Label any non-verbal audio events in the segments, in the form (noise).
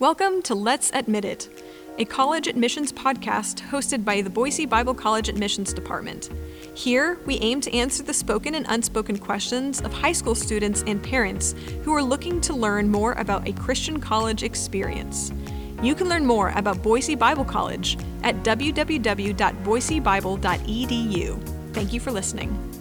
Welcome to Let's Admit It, a college admissions podcast hosted by the Boise Bible College Admissions Department. Here, we aim to answer the spoken and unspoken questions of high school students and parents who are looking to learn more about a Christian college experience. You can learn more about Boise Bible College at www.boisebible.edu. Thank you for listening.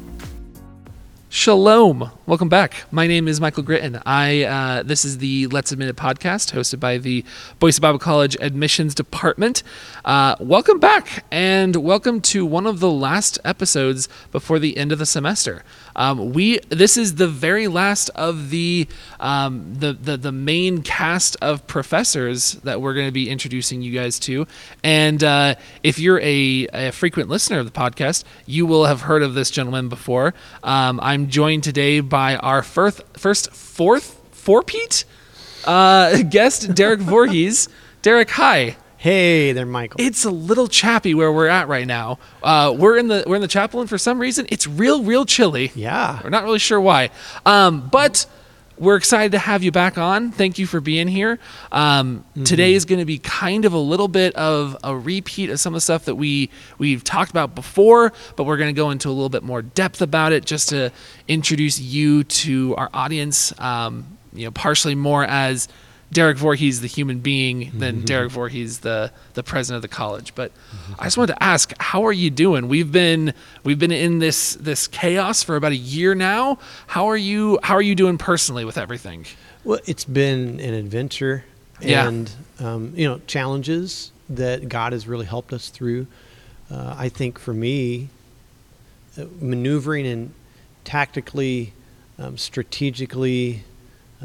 Shalom. Welcome back. My name is Michael Gritton. I uh, this is the Let's Admit It podcast hosted by the Boise Bible College Admissions Department. Uh, welcome back, and welcome to one of the last episodes before the end of the semester. Um, we this is the very last of the um, the, the the main cast of professors that we're going to be introducing you guys to. And uh, if you're a, a, frequent listener of the podcast, you will have heard of this gentleman before. Um, I'm joined today by our first first fourth four Pete uh, (laughs) guest, Derek Voorhees. Derek, hi. Hey there, Michael. It's a little chappy where we're at right now. Uh, we're in the we're in the chapel, and for some reason, it's real, real chilly. Yeah, we're not really sure why. Um, but we're excited to have you back on. Thank you for being here. Um, mm-hmm. Today is going to be kind of a little bit of a repeat of some of the stuff that we we've talked about before, but we're going to go into a little bit more depth about it, just to introduce you to our audience. Um, you know, partially more as Derek Voorhees the human being than mm-hmm. Derek Voorhees the the president of the college. But mm-hmm. I just wanted to ask, how are you doing? We've been we've been in this this chaos for about a year now. How are you how are you doing personally with everything? Well, it's been an adventure and yeah. um, you know challenges that God has really helped us through. Uh, I think for me, uh, maneuvering and tactically, um, strategically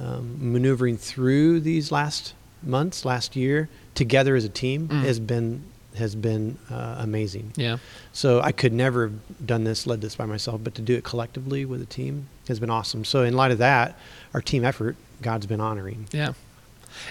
um, maneuvering through these last months, last year, together as a team mm. has been has been uh, amazing. Yeah. So I could never have done this, led this by myself, but to do it collectively with a team has been awesome. So in light of that, our team effort, God's been honoring. Yeah.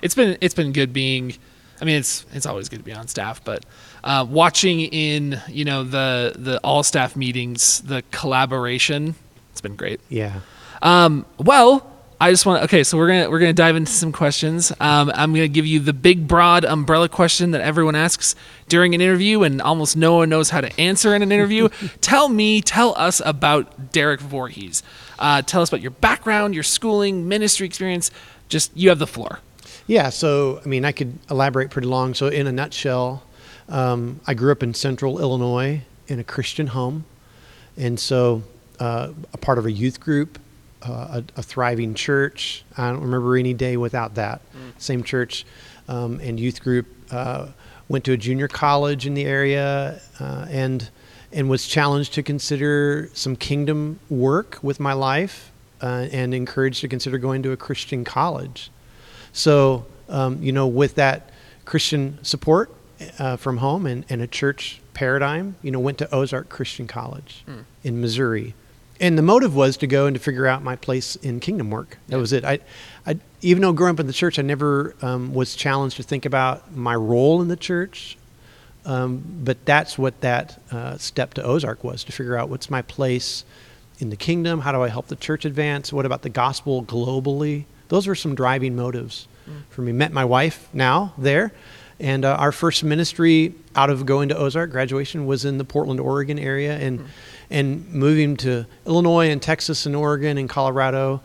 It's been it's been good being. I mean, it's it's always good to be on staff, but uh, watching in you know the the all staff meetings, the collaboration, it's been great. Yeah. Um, well, I just want okay, so we're gonna we're gonna dive into some questions. Um, I'm gonna give you the big broad umbrella question that everyone asks during an interview, and almost no one knows how to answer in an interview. (laughs) tell me, tell us about Derek Voorhees. Uh, tell us about your background, your schooling, ministry experience. Just you have the floor. Yeah, so I mean, I could elaborate pretty long. So in a nutshell, um, I grew up in Central Illinois in a Christian home, and so uh, a part of a youth group a, a, thriving church. I don't remember any day without that. Mm. Same church um, and youth group. Uh, went to a junior college in the area uh, and and was challenged to consider some kingdom work with my life uh, and encouraged to consider going to a Christian college. So um, you know, with that Christian support uh, from home and, and a church paradigm, you know, went to Ozark Christian College mm. in Missouri and the motive was to go and to figure out my place in kingdom work. That yeah. was it. I, I, even though growing up in the church, I never um, was challenged to think about my role in the church. Um, but that's what that uh, step to Ozark was to figure out what's my place in the kingdom. How do I help the church advance? What about the gospel globally? Those were some driving motives mm. for me. Met my wife now there. And uh, our first ministry out of going to Ozark graduation was in the Portland, Oregon area. And mm and moving to Illinois and Texas and Oregon and Colorado,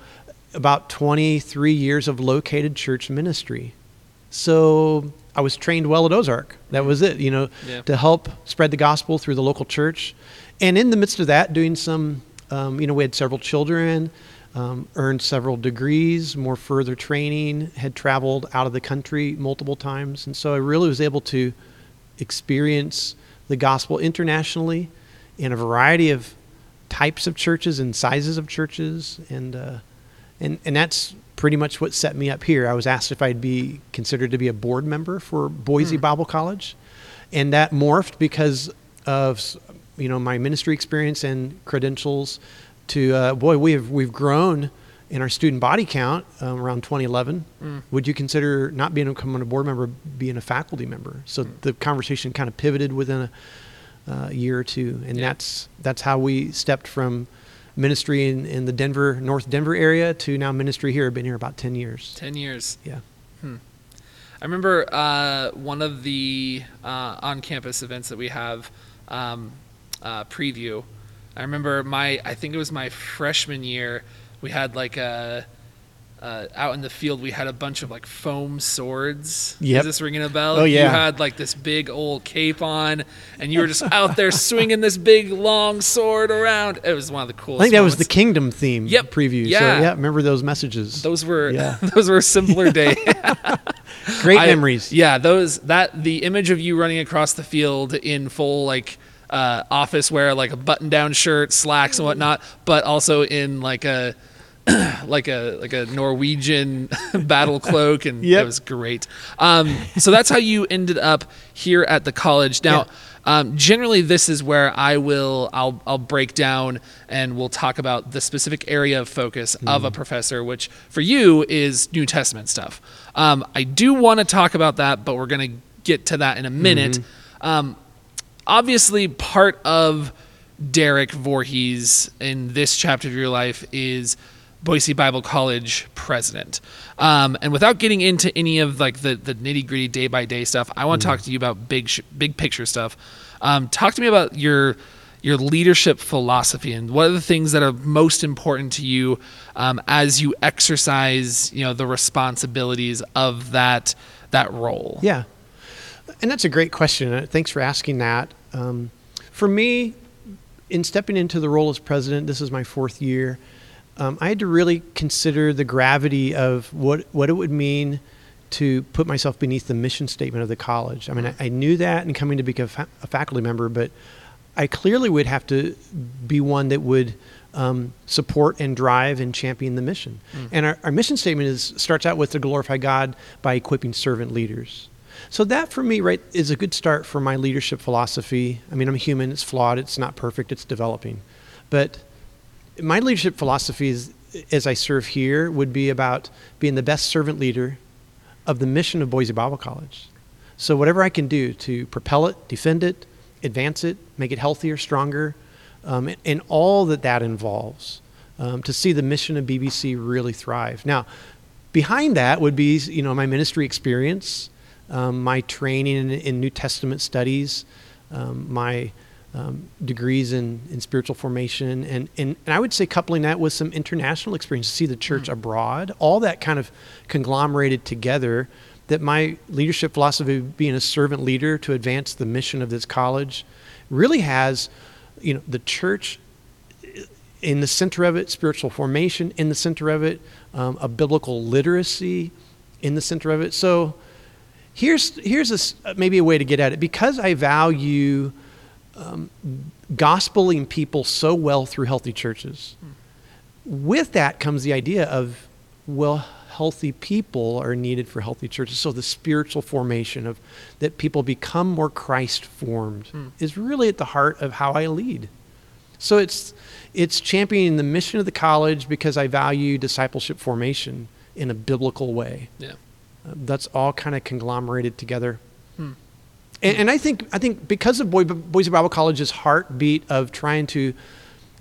about 23 years of located church ministry. So I was trained well at Ozark. That was it, you know, yeah. to help spread the gospel through the local church. And in the midst of that, doing some, um, you know, we had several children, um, earned several degrees, more further training, had traveled out of the country multiple times. And so I really was able to experience the gospel internationally in a variety of types of churches and sizes of churches, and uh, and and that's pretty much what set me up here. I was asked if I'd be considered to be a board member for Boise hmm. Bible College, and that morphed because of you know my ministry experience and credentials. To uh, boy, we've we've grown in our student body count um, around 2011. Mm. Would you consider not being a, a board member, being a faculty member? So mm. the conversation kind of pivoted within a uh, year or two, and yeah. that's that's how we stepped from ministry in, in the Denver North Denver area to now ministry here. I've been here about ten years. Ten years. Yeah. Hmm. I remember uh, one of the uh, on-campus events that we have um, uh, preview. I remember my, I think it was my freshman year. We had like a uh, out in the field, we had a bunch of like foam swords. Yep. Is this ringing a bell? Oh, yeah. You had like this big old cape on, and you were just out there (laughs) swinging this big long sword around. It was one of the coolest. I think that was the kingdom theme Yep. preview. Yeah. So yeah, remember those messages. Those were Yeah. (laughs) those were simpler days. (laughs) Great I- memories. Yeah, those that the image of you running across the field in full like uh, office wear, like a button-down shirt, slacks, and whatnot, but also in like a (clears throat) like a like a Norwegian (laughs) battle cloak, and Yep. it was great. Um, so that's how you ended up here at the college. Now. Um, generally, this is where I will I'll I'll break down and we'll talk about the specific area of focus of a professor, which for you is New Testament stuff. Um, I do want to talk about that, but we're going to get to that in a minute. Um, obviously, part of Derek Voorhees in this chapter of your life is Boise Bible College president. Um, and without getting into any of like the, the nitty gritty day by day stuff, I want to talk to you about big sh- big picture stuff. Um, talk to me about your your leadership philosophy and what are the things that are most important to you um, as you exercise you know the responsibilities of that that role. Yeah. And that's a great question. Thanks for asking that. Um, for me, in stepping into the role as president, this is my fourth year. Um, I had to really consider the gravity of what what it would mean to put myself beneath the mission statement of the college. I mean, I, I knew that in coming to become fa- a faculty member, but I clearly would have to be one that would um, support and drive and champion the mission. And our, our mission statement is starts out with to glorify God by equipping servant leaders. So that for me, right, is a good start for my leadership philosophy. I mean, I'm human; it's flawed, it's not perfect, it's developing, but my leadership philosophy as I serve here, would be about being the best servant leader of the mission of Boise Bible College. So whatever I can do to propel it, defend it, advance it, make it healthier, stronger, um, and, and all that that involves, um, to see the mission of BBC really thrive. Now, behind that would be, you know, my ministry experience, um, my training in, in New Testament studies, um, my um, degrees in, in spiritual formation, and, and, and I would say coupling that with some international experience, to see the church abroad, all that kind of conglomerated together. That my leadership philosophy, of being a servant leader to advance the mission of this college, really has, you know, the church in the center of it, spiritual formation in the center of it, um, a biblical literacy in the center of it. So here's here's a s maybe a way to get at it because I value um, gospeling people so well through healthy churches. With that comes the idea of well, healthy people are needed for healthy churches. So the spiritual formation of that people become more Christ formed is really at the heart of how I lead. So it's it's championing the mission of the college because I value discipleship formation in a biblical way. Yeah. Uh, that's all kind of conglomerated together. And, and I think I think because of Boy, Boise Bible College's heartbeat of trying to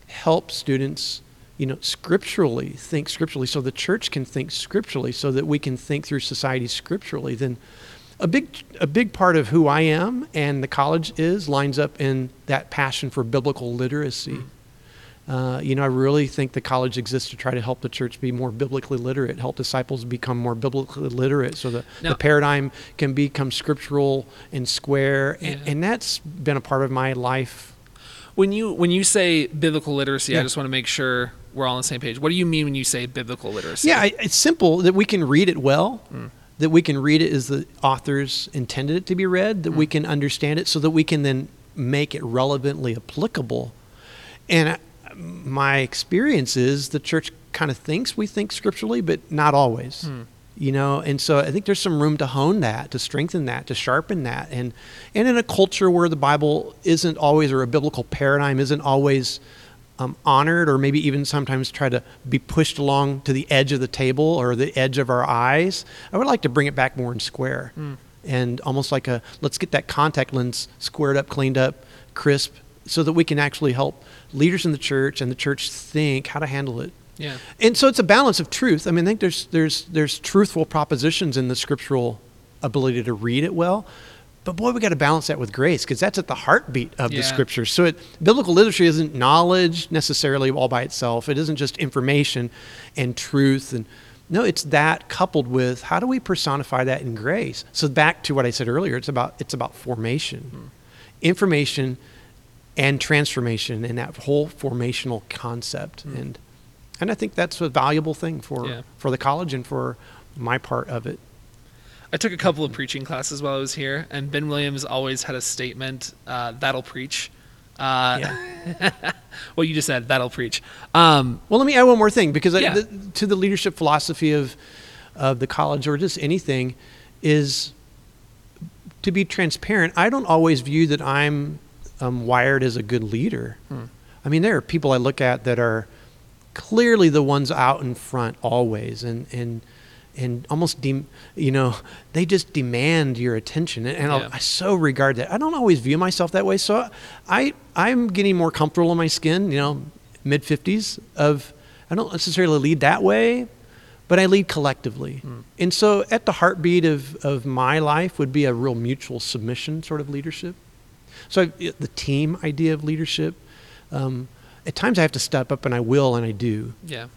help students, you know, scripturally think scripturally, so the church can think scripturally, so that we can think through society scripturally, then a big a big part of who I am and the college is lines up in that passion for biblical literacy. Uh, you know, I really think the college exists to try to help the church be more biblically literate, help disciples become more biblically literate, so that Now- the paradigm can become scriptural and square. And, Yeah. and that's been a part of my life. When you when you say biblical literacy, I just want to make sure we're all on the same page. What do you mean when you say biblical literacy? Yeah, I, it's simple that we can read it well, that we can read it as the authors intended it to be read, that we can understand it so that we can then make it relevantly applicable. And my experience is the church kind of thinks we think scripturally, but not always. You know, and so I think there's some room to hone that, to strengthen that, to sharpen that, and and in a culture where the Bible isn't always, or a biblical paradigm isn't always um, honored or maybe even sometimes try to be pushed along to the edge of the table or the edge of our eyes. I would like to bring it back more in square and almost like a let's get that contact lens squared up, cleaned up, crisp, so that we can actually help leaders in the church and the church think how to handle it. Yeah. And so it's a balance of truth. I mean, I think there's there's there's truthful propositions in the scriptural ability to read it well. But boy, we got to balance that with grace because that's at the heartbeat of Yeah. the scriptures. So it, biblical literacy isn't knowledge necessarily all by itself. It isn't just information and truth and no, it's that coupled with how do we personify that in grace? So back to what I said earlier, it's about it's about formation, hmm. information, and transformation, and that whole formational concept. And and I think that's a valuable thing for Yeah. for the college and for my part of it. I took a couple of preaching classes while I was here, and Ben Williams always had a statement uh, that'll preach. Uh, Yeah. (laughs) well, you just said that'll preach. Um, Well, let me add one more thing because I- the, to the leadership philosophy of of the college or just anything is to be transparent. I don't always view that I'm um, wired as a good leader. Hmm. I mean, there are people I look at that are clearly the ones out in front always, and and and almost de- you know (laughs) they just demand your attention, and, Yeah. I so regard that. I don't always view myself that way, so I I'm getting more comfortable in my skin. You know, mid fifties of I don't necessarily lead that way, but I lead collectively. And so at the heartbeat of, of my life would be a real mutual submission sort of leadership. So I, the team idea of leadership, um, at times I have to step up and I will and I do. yeah.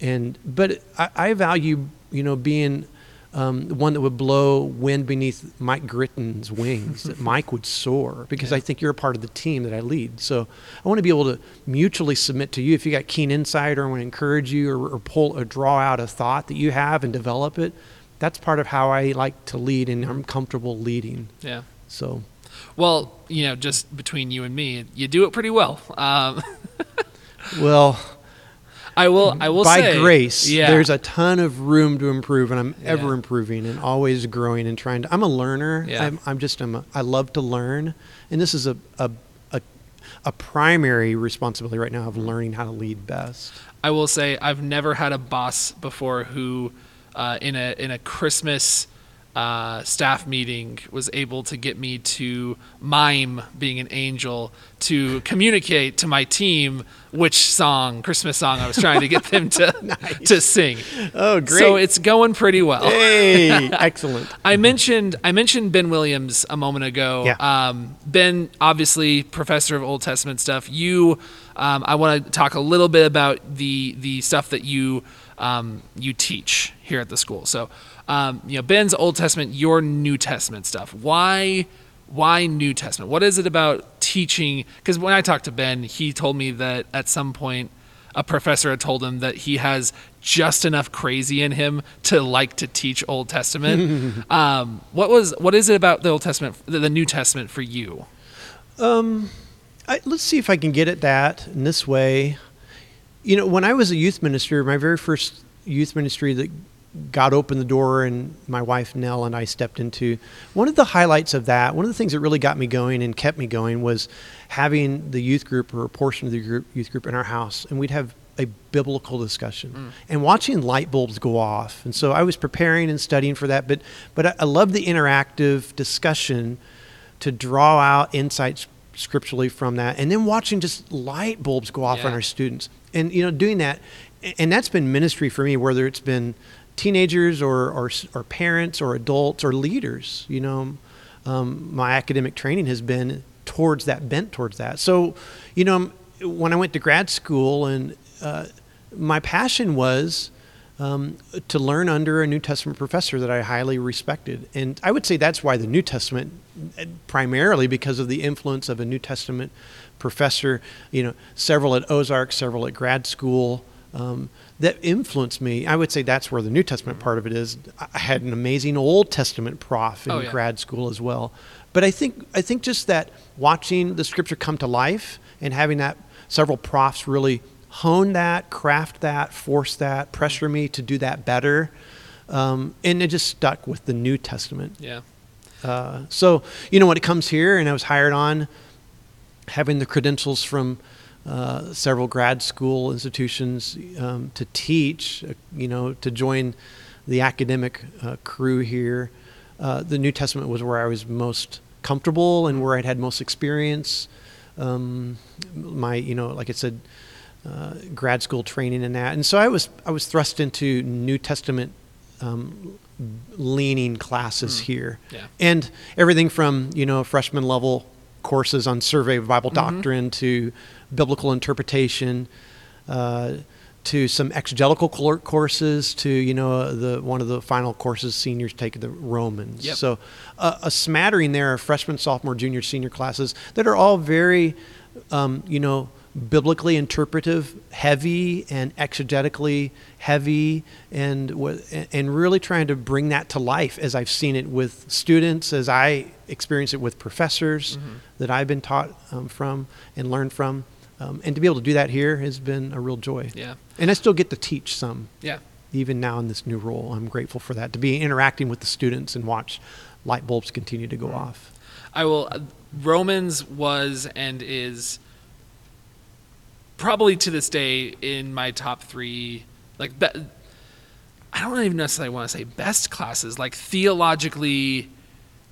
And, but I, I value, you know, being um, one that would blow wind beneath Mike Gritton's wings, that (laughs) Mike would soar, because Yeah. I think you're a part of the team that I lead. So I want to be able to mutually submit to you. If you got keen insight or I want to encourage you or, or pull or draw out a thought that you have and develop it, that's part of how I like to lead and I'm comfortable leading. Yeah. So, Well, you know, just between you and me, you do it pretty well. Um, (laughs) well, I will. I will say by say, grace, Yeah. there's a ton of room to improve, and I'm ever Yeah. improving and always growing and trying to. I'm a learner. Yeah. I'm, I'm just. I'm a, I love to learn, and this is a, a a a primary responsibility right now of learning how to lead best. I will say I've never had a boss before who, uh, in a in a Christmas uh, staff meeting, was able to get me to mime being an angel to communicate to my team which song, Christmas song, I was trying to get (laughs) them to to sing. Oh, great! So it's going pretty well. hey, (laughs) excellent. I mentioned I mentioned Ben Williams a moment ago. Yeah. Um, ben, obviously, professor of Old Testament stuff. You, um, I want to talk a little bit about the the stuff that you um, you teach here at the school. So, um, you know, Ben's Old Testament, your New Testament stuff. Why? Why New Testament? What is it about teaching? Because when I talked to Ben, he told me that at some point a professor had told him that he has just enough crazy in him to like to teach Old Testament. (laughs) um, what was what is it about the Old Testament, the, New Testament for you? I, let's see if I can get at that in this way. You know, when I was a youth minister, my very first youth ministry that God opened the door and my wife Nell and I stepped into, one of the highlights of that, one of the things that really got me going and kept me going was having the youth group or a portion of the group, youth group in our house, and we'd have a biblical discussion mm. and watching light bulbs go off. And so I was preparing and studying for that, but but I, I love the interactive discussion to draw out insights scripturally from that and then watching just light bulbs go off on our students. And you know doing that and that's been ministry for me whether it's been teenagers or or, or parents or adults or leaders you know um, my academic training has been towards that bent towards that so you know when i went to grad school and uh, my passion was um, to learn under a New Testament professor that I highly respected. And I would say that's why the New Testament, primarily because of the influence of a New Testament professor, you know, several at Ozark, several at grad school, um, that influenced me. I would say that's where the New Testament part of it is. I had an amazing Old Testament prof in Oh, yeah. grad school as well. But I think I think just that watching the scripture come to life and having that several profs really hone that, craft that, force that, pressure me to do that better. Um, and it just stuck with the New Testament. Yeah, Uh, so, you know, when it comes here, and I was hired on, having the credentials from uh, several grad school institutions um, to teach, uh, you know, to join the academic uh, crew here, uh, the New Testament was where I was most comfortable and where I'd had most experience. Um, my, you know, like I said, uh, grad school training in that, and so I was I was thrust into New Testament um, leaning classes here. Yeah. And everything from, you know, freshman level courses on survey of Bible doctrine to biblical interpretation, uh, to some exegetical courses, to you know the one of the final courses seniors take the Romans. Yep. So uh, a smattering there of freshman, sophomore, junior, senior classes that are all very, um, you know, biblically interpretive, heavy and exegetically heavy, and and really trying to bring that to life as I've seen it with students, as I experience it with professors that I've been taught um, from and learned from. Um, and to be able to do that here has been a real joy. Yeah. And I still get to teach some, Yeah. even now in this new role. I'm grateful for that, to be interacting with the students and watch light bulbs continue to go off. I will. uh, Romans was and is probably to this day in my top three. Like, be, I don't even necessarily want to say best classes. Like theologically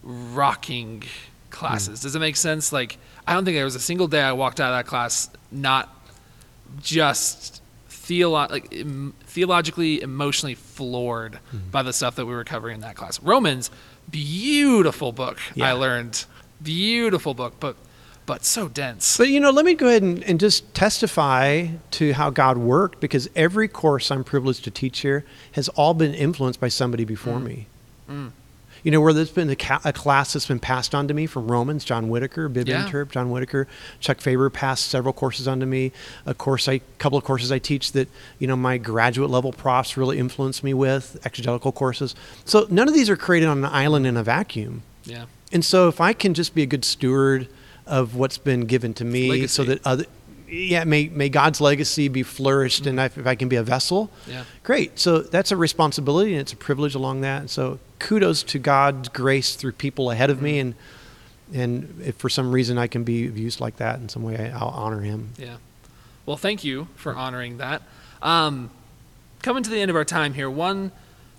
rocking classes. Hmm. Does it make sense? Like, I don't think there was a single day I walked out of that class not just theolo- like em- theologically, emotionally floored hmm. by the stuff that we were covering in that class. Romans, beautiful book. Yeah. I learned beautiful book, but but so dense. But you know, let me go ahead and, and just testify to how God worked because every course I'm privileged to teach here has all been influenced by somebody before mm. me. Mm. You know, where there's been a, ca- a class that's been passed on to me from Romans, John Whitaker, Bib Yeah. Interp, John Whitaker, Chuck Faber passed several courses on to me. A course, I couple of courses I teach that you know my graduate level profs really influenced me with exegetical courses. So none of these are created on an island in a vacuum. yeah. And so if I can just be a good steward of what's been given to me Legacy. so that other yeah, may may God's legacy be flourished and if, if I can be a vessel, Yeah. great. So that's a responsibility and it's a privilege along that. And so kudos to God's grace through people ahead of me and and if for some reason I can be used like that in some way, I'll honor him. Yeah. Well, thank you for honoring that. Um, coming to the end of our time here, one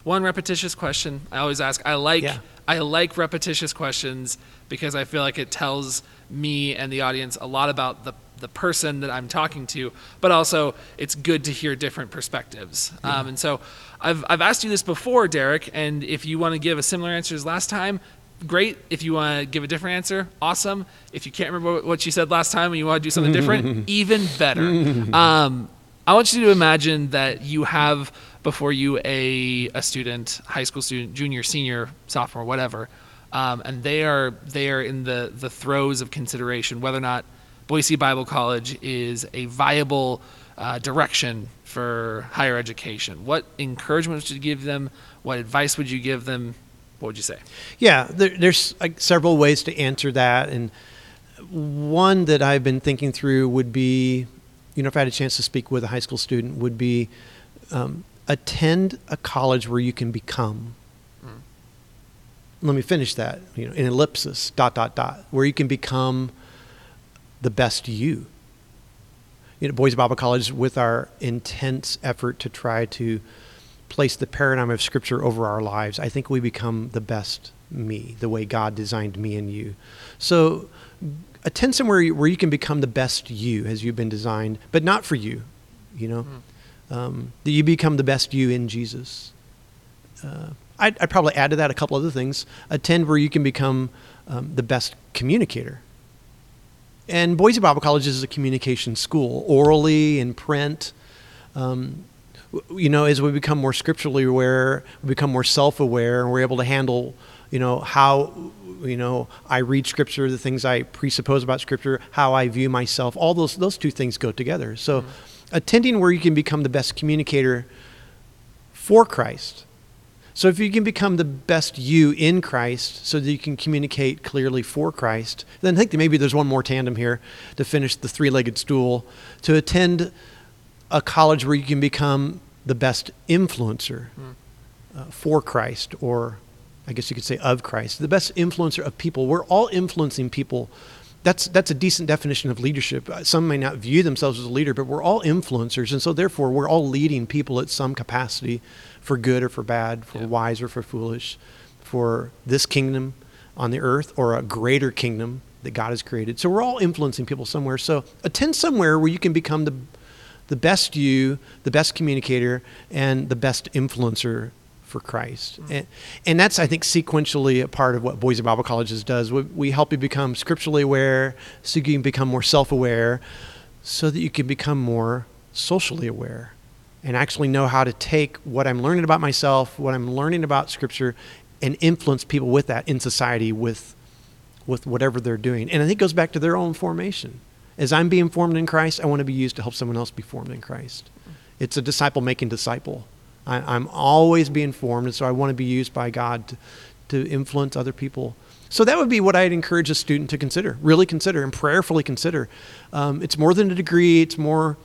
one repetitious question I always ask. I like Yeah. I like repetitious questions because I feel like it tells me and the audience a lot about the the person that I'm talking to, but also it's good to hear different perspectives. Um, and so I've I've asked you this before, Derek, and if you want to give a similar answer as last time, great. If you want to give a different answer, awesome. If you can't remember what- what you said last time and you want to do something different, (laughs) even better. Um, I want you to imagine that you have before you a, a student, high school student, junior, senior, sophomore, whatever, um, and they are they are in the the throes of consideration whether or not Boise Bible College is a viable uh, direction for higher education. What encouragement would you give them? What advice would you give them? What would you say? Yeah, there, there's like several ways to answer that, and one that I've been thinking through would be, you know, if I had a chance to speak with a high school student, would be um, attend a college where you can become. Let me finish that. You know, in ellipsis, dot dot dot, where you can become the best you. You know, Boise Bible College, with our intense effort to try to place the paradigm of Scripture over our lives, I think we become the best me, the way God designed me and you. So attend somewhere you- where you can become the best you as you've been designed, but not for you, you know, um, that you become the best you in Jesus. Uh, I'd, I'd probably add to that a couple other things. Attend where you can become um, the best communicator. And Boise Bible College is a communication school, orally and print. Um, you know, as we become more scripturally aware, we become more self-aware, and we're able to handle, you know, how, you know, I read scripture, the things I presuppose about scripture, how I view myself. All those those two things go together. So, attending where you can become the best communicator for Christ. So if you can become the best you in Christ so that you can communicate clearly for Christ, then I think that maybe there's one more tandem here to finish the three-legged stool to attend a college where you can become the best influencer uh, for Christ or I guess you could say of Christ, the best influencer of people. We're all influencing people. That's that's a decent definition of leadership. Uh, Some may not view themselves as a leader, but we're all influencers, and so therefore we're all leading people at some capacity, for good or for bad, for Yeah. wise or for foolish, for this kingdom on the earth or a greater kingdom that God has created. So we're all influencing people somewhere. So attend somewhere where you can become the the best you, the best communicator, and the best influencer for Christ. And, and that's, I think, sequentially a part of what Boise Bible Colleges does. We, we help you become scripturally aware so you can become more self aware, so that you can become more socially aware and actually know how to take what I'm learning about myself, what I'm learning about Scripture, and influence people with that in society with, with whatever they're doing. And I think it goes back to their own formation. As I'm being formed in Christ, I want to be used to help someone else be formed in Christ. It's a disciple making disciple. I, am always being formed, and so I want to be used by God to, to influence other people. So that would be what I'd encourage a student to consider, really consider, and prayerfully consider. Um, it's more than a degree. It's more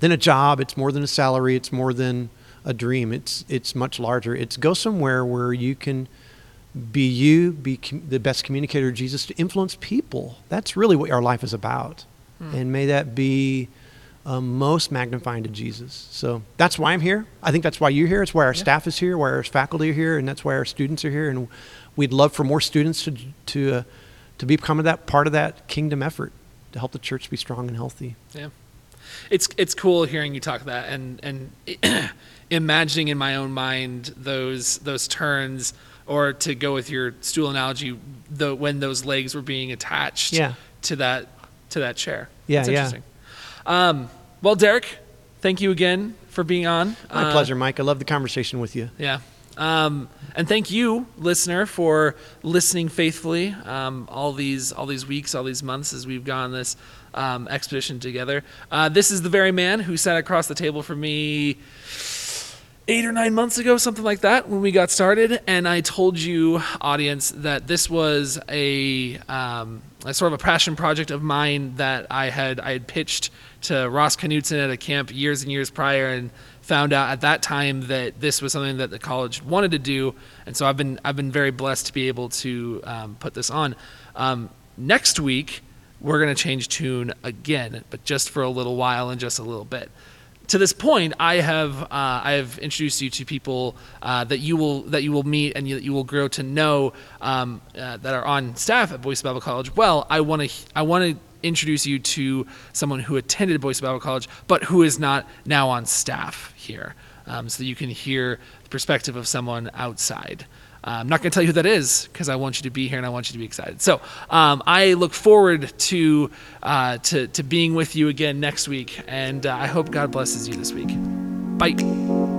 than a job. It's more than a salary. It's more than a dream. It's it's much larger. It's go somewhere where you can be you, be com- the best communicator of Jesus to influence people. That's really what our life is about. Hmm. And may that be um, most magnifying to Jesus. So that's why I'm here. I think that's why you're here. It's why our yeah. staff is here, why our faculty are here, and that's why our students are here. And we'd love for more students to to uh, to become that part of that kingdom effort to help the church be strong and healthy. Yeah it's it's cool hearing you talk that and and (clears throat) imagining in my own mind those those turns or to go with your stool analogy the when those legs were being attached yeah. to that to that chair yeah That's yeah interesting. Um, well derek thank you again for being on. My uh, pleasure mike. I love the conversation with you. Yeah. Um, and thank you, listener, for listening faithfully um, all these all these weeks, all these months as we've gone this um, expedition together. Uh, this is the very man who sat across the table from me eight or nine months ago, something like that, when we got started. And I told you, audience, that this was a, um, a sort of a passion project of mine that I had I had pitched to Ross Knutson at a camp years and years prior, and found out at that time that this was something that the college wanted to do. And so I've been I've been very blessed to be able to um, put this on. Um, next week we're going to change tune again, but just for a little while and just a little bit. To this point, I have uh, I have introduced you to people uh, that you will that you will meet and you, you will grow to know um, uh, that are on staff at Boise Bible College. Well, I want to I want to introduce you to someone who attended Boise Bible College, but who is not now on staff here, um, so that you can hear the perspective of someone outside. I'm not going to tell you who that is because I want you to be here and I want you to be excited. So um, I look forward to, uh, to, to being with you again next week, and uh, I hope God blesses you this week. Bye.